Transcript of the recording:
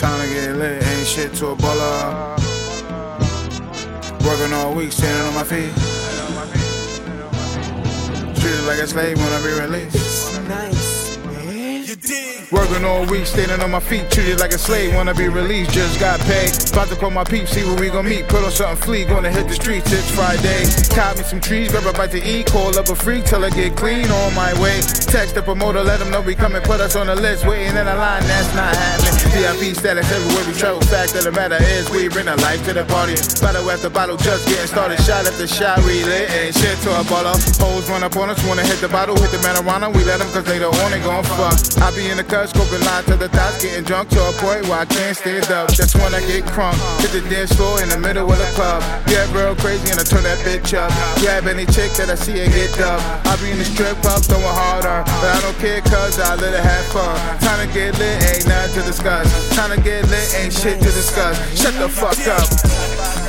Time to get lit, ain't shit to a baller. Working all week, standing on my feet. Treated like a slave when I be released. Nice, man. Working all week, standing on my feet, treated like a slave. Wanna be released, just got paid. About to call my peeps, see where we gon' meet. Put on something fleet, gonna hit the streets. It's Friday. Cop me some trees, grab a bite to eat. Call up a freak till I get clean on my way. Text the promoter, let them know we coming. Put us on the list, waiting in a line, that's not happening. VIP status everywhere we travel. Fact of the matter is, we bring a life to the party. Bottle after bottle, just getting started. Shot after shot, we lit. Ain't shit to a baller. Hoes run up on us, wanna hit the bottle, hit the marijuana. We let them cause they the only gon' fuck. I be in the cut, scoping line to the thoughts, getting drunk to a point where I can't stand up. That's when I get crunk. Hit the dance floor in the middle of the club. Get real crazy and I turn that bitch up. Grab any chick that I see and get up. I be in the strip club throwing harder. But I don't care cause I let it have fun. Time to get lit, ain't nothing to discuss. Time to get lit, ain't shit to discuss. Shut the fuck up.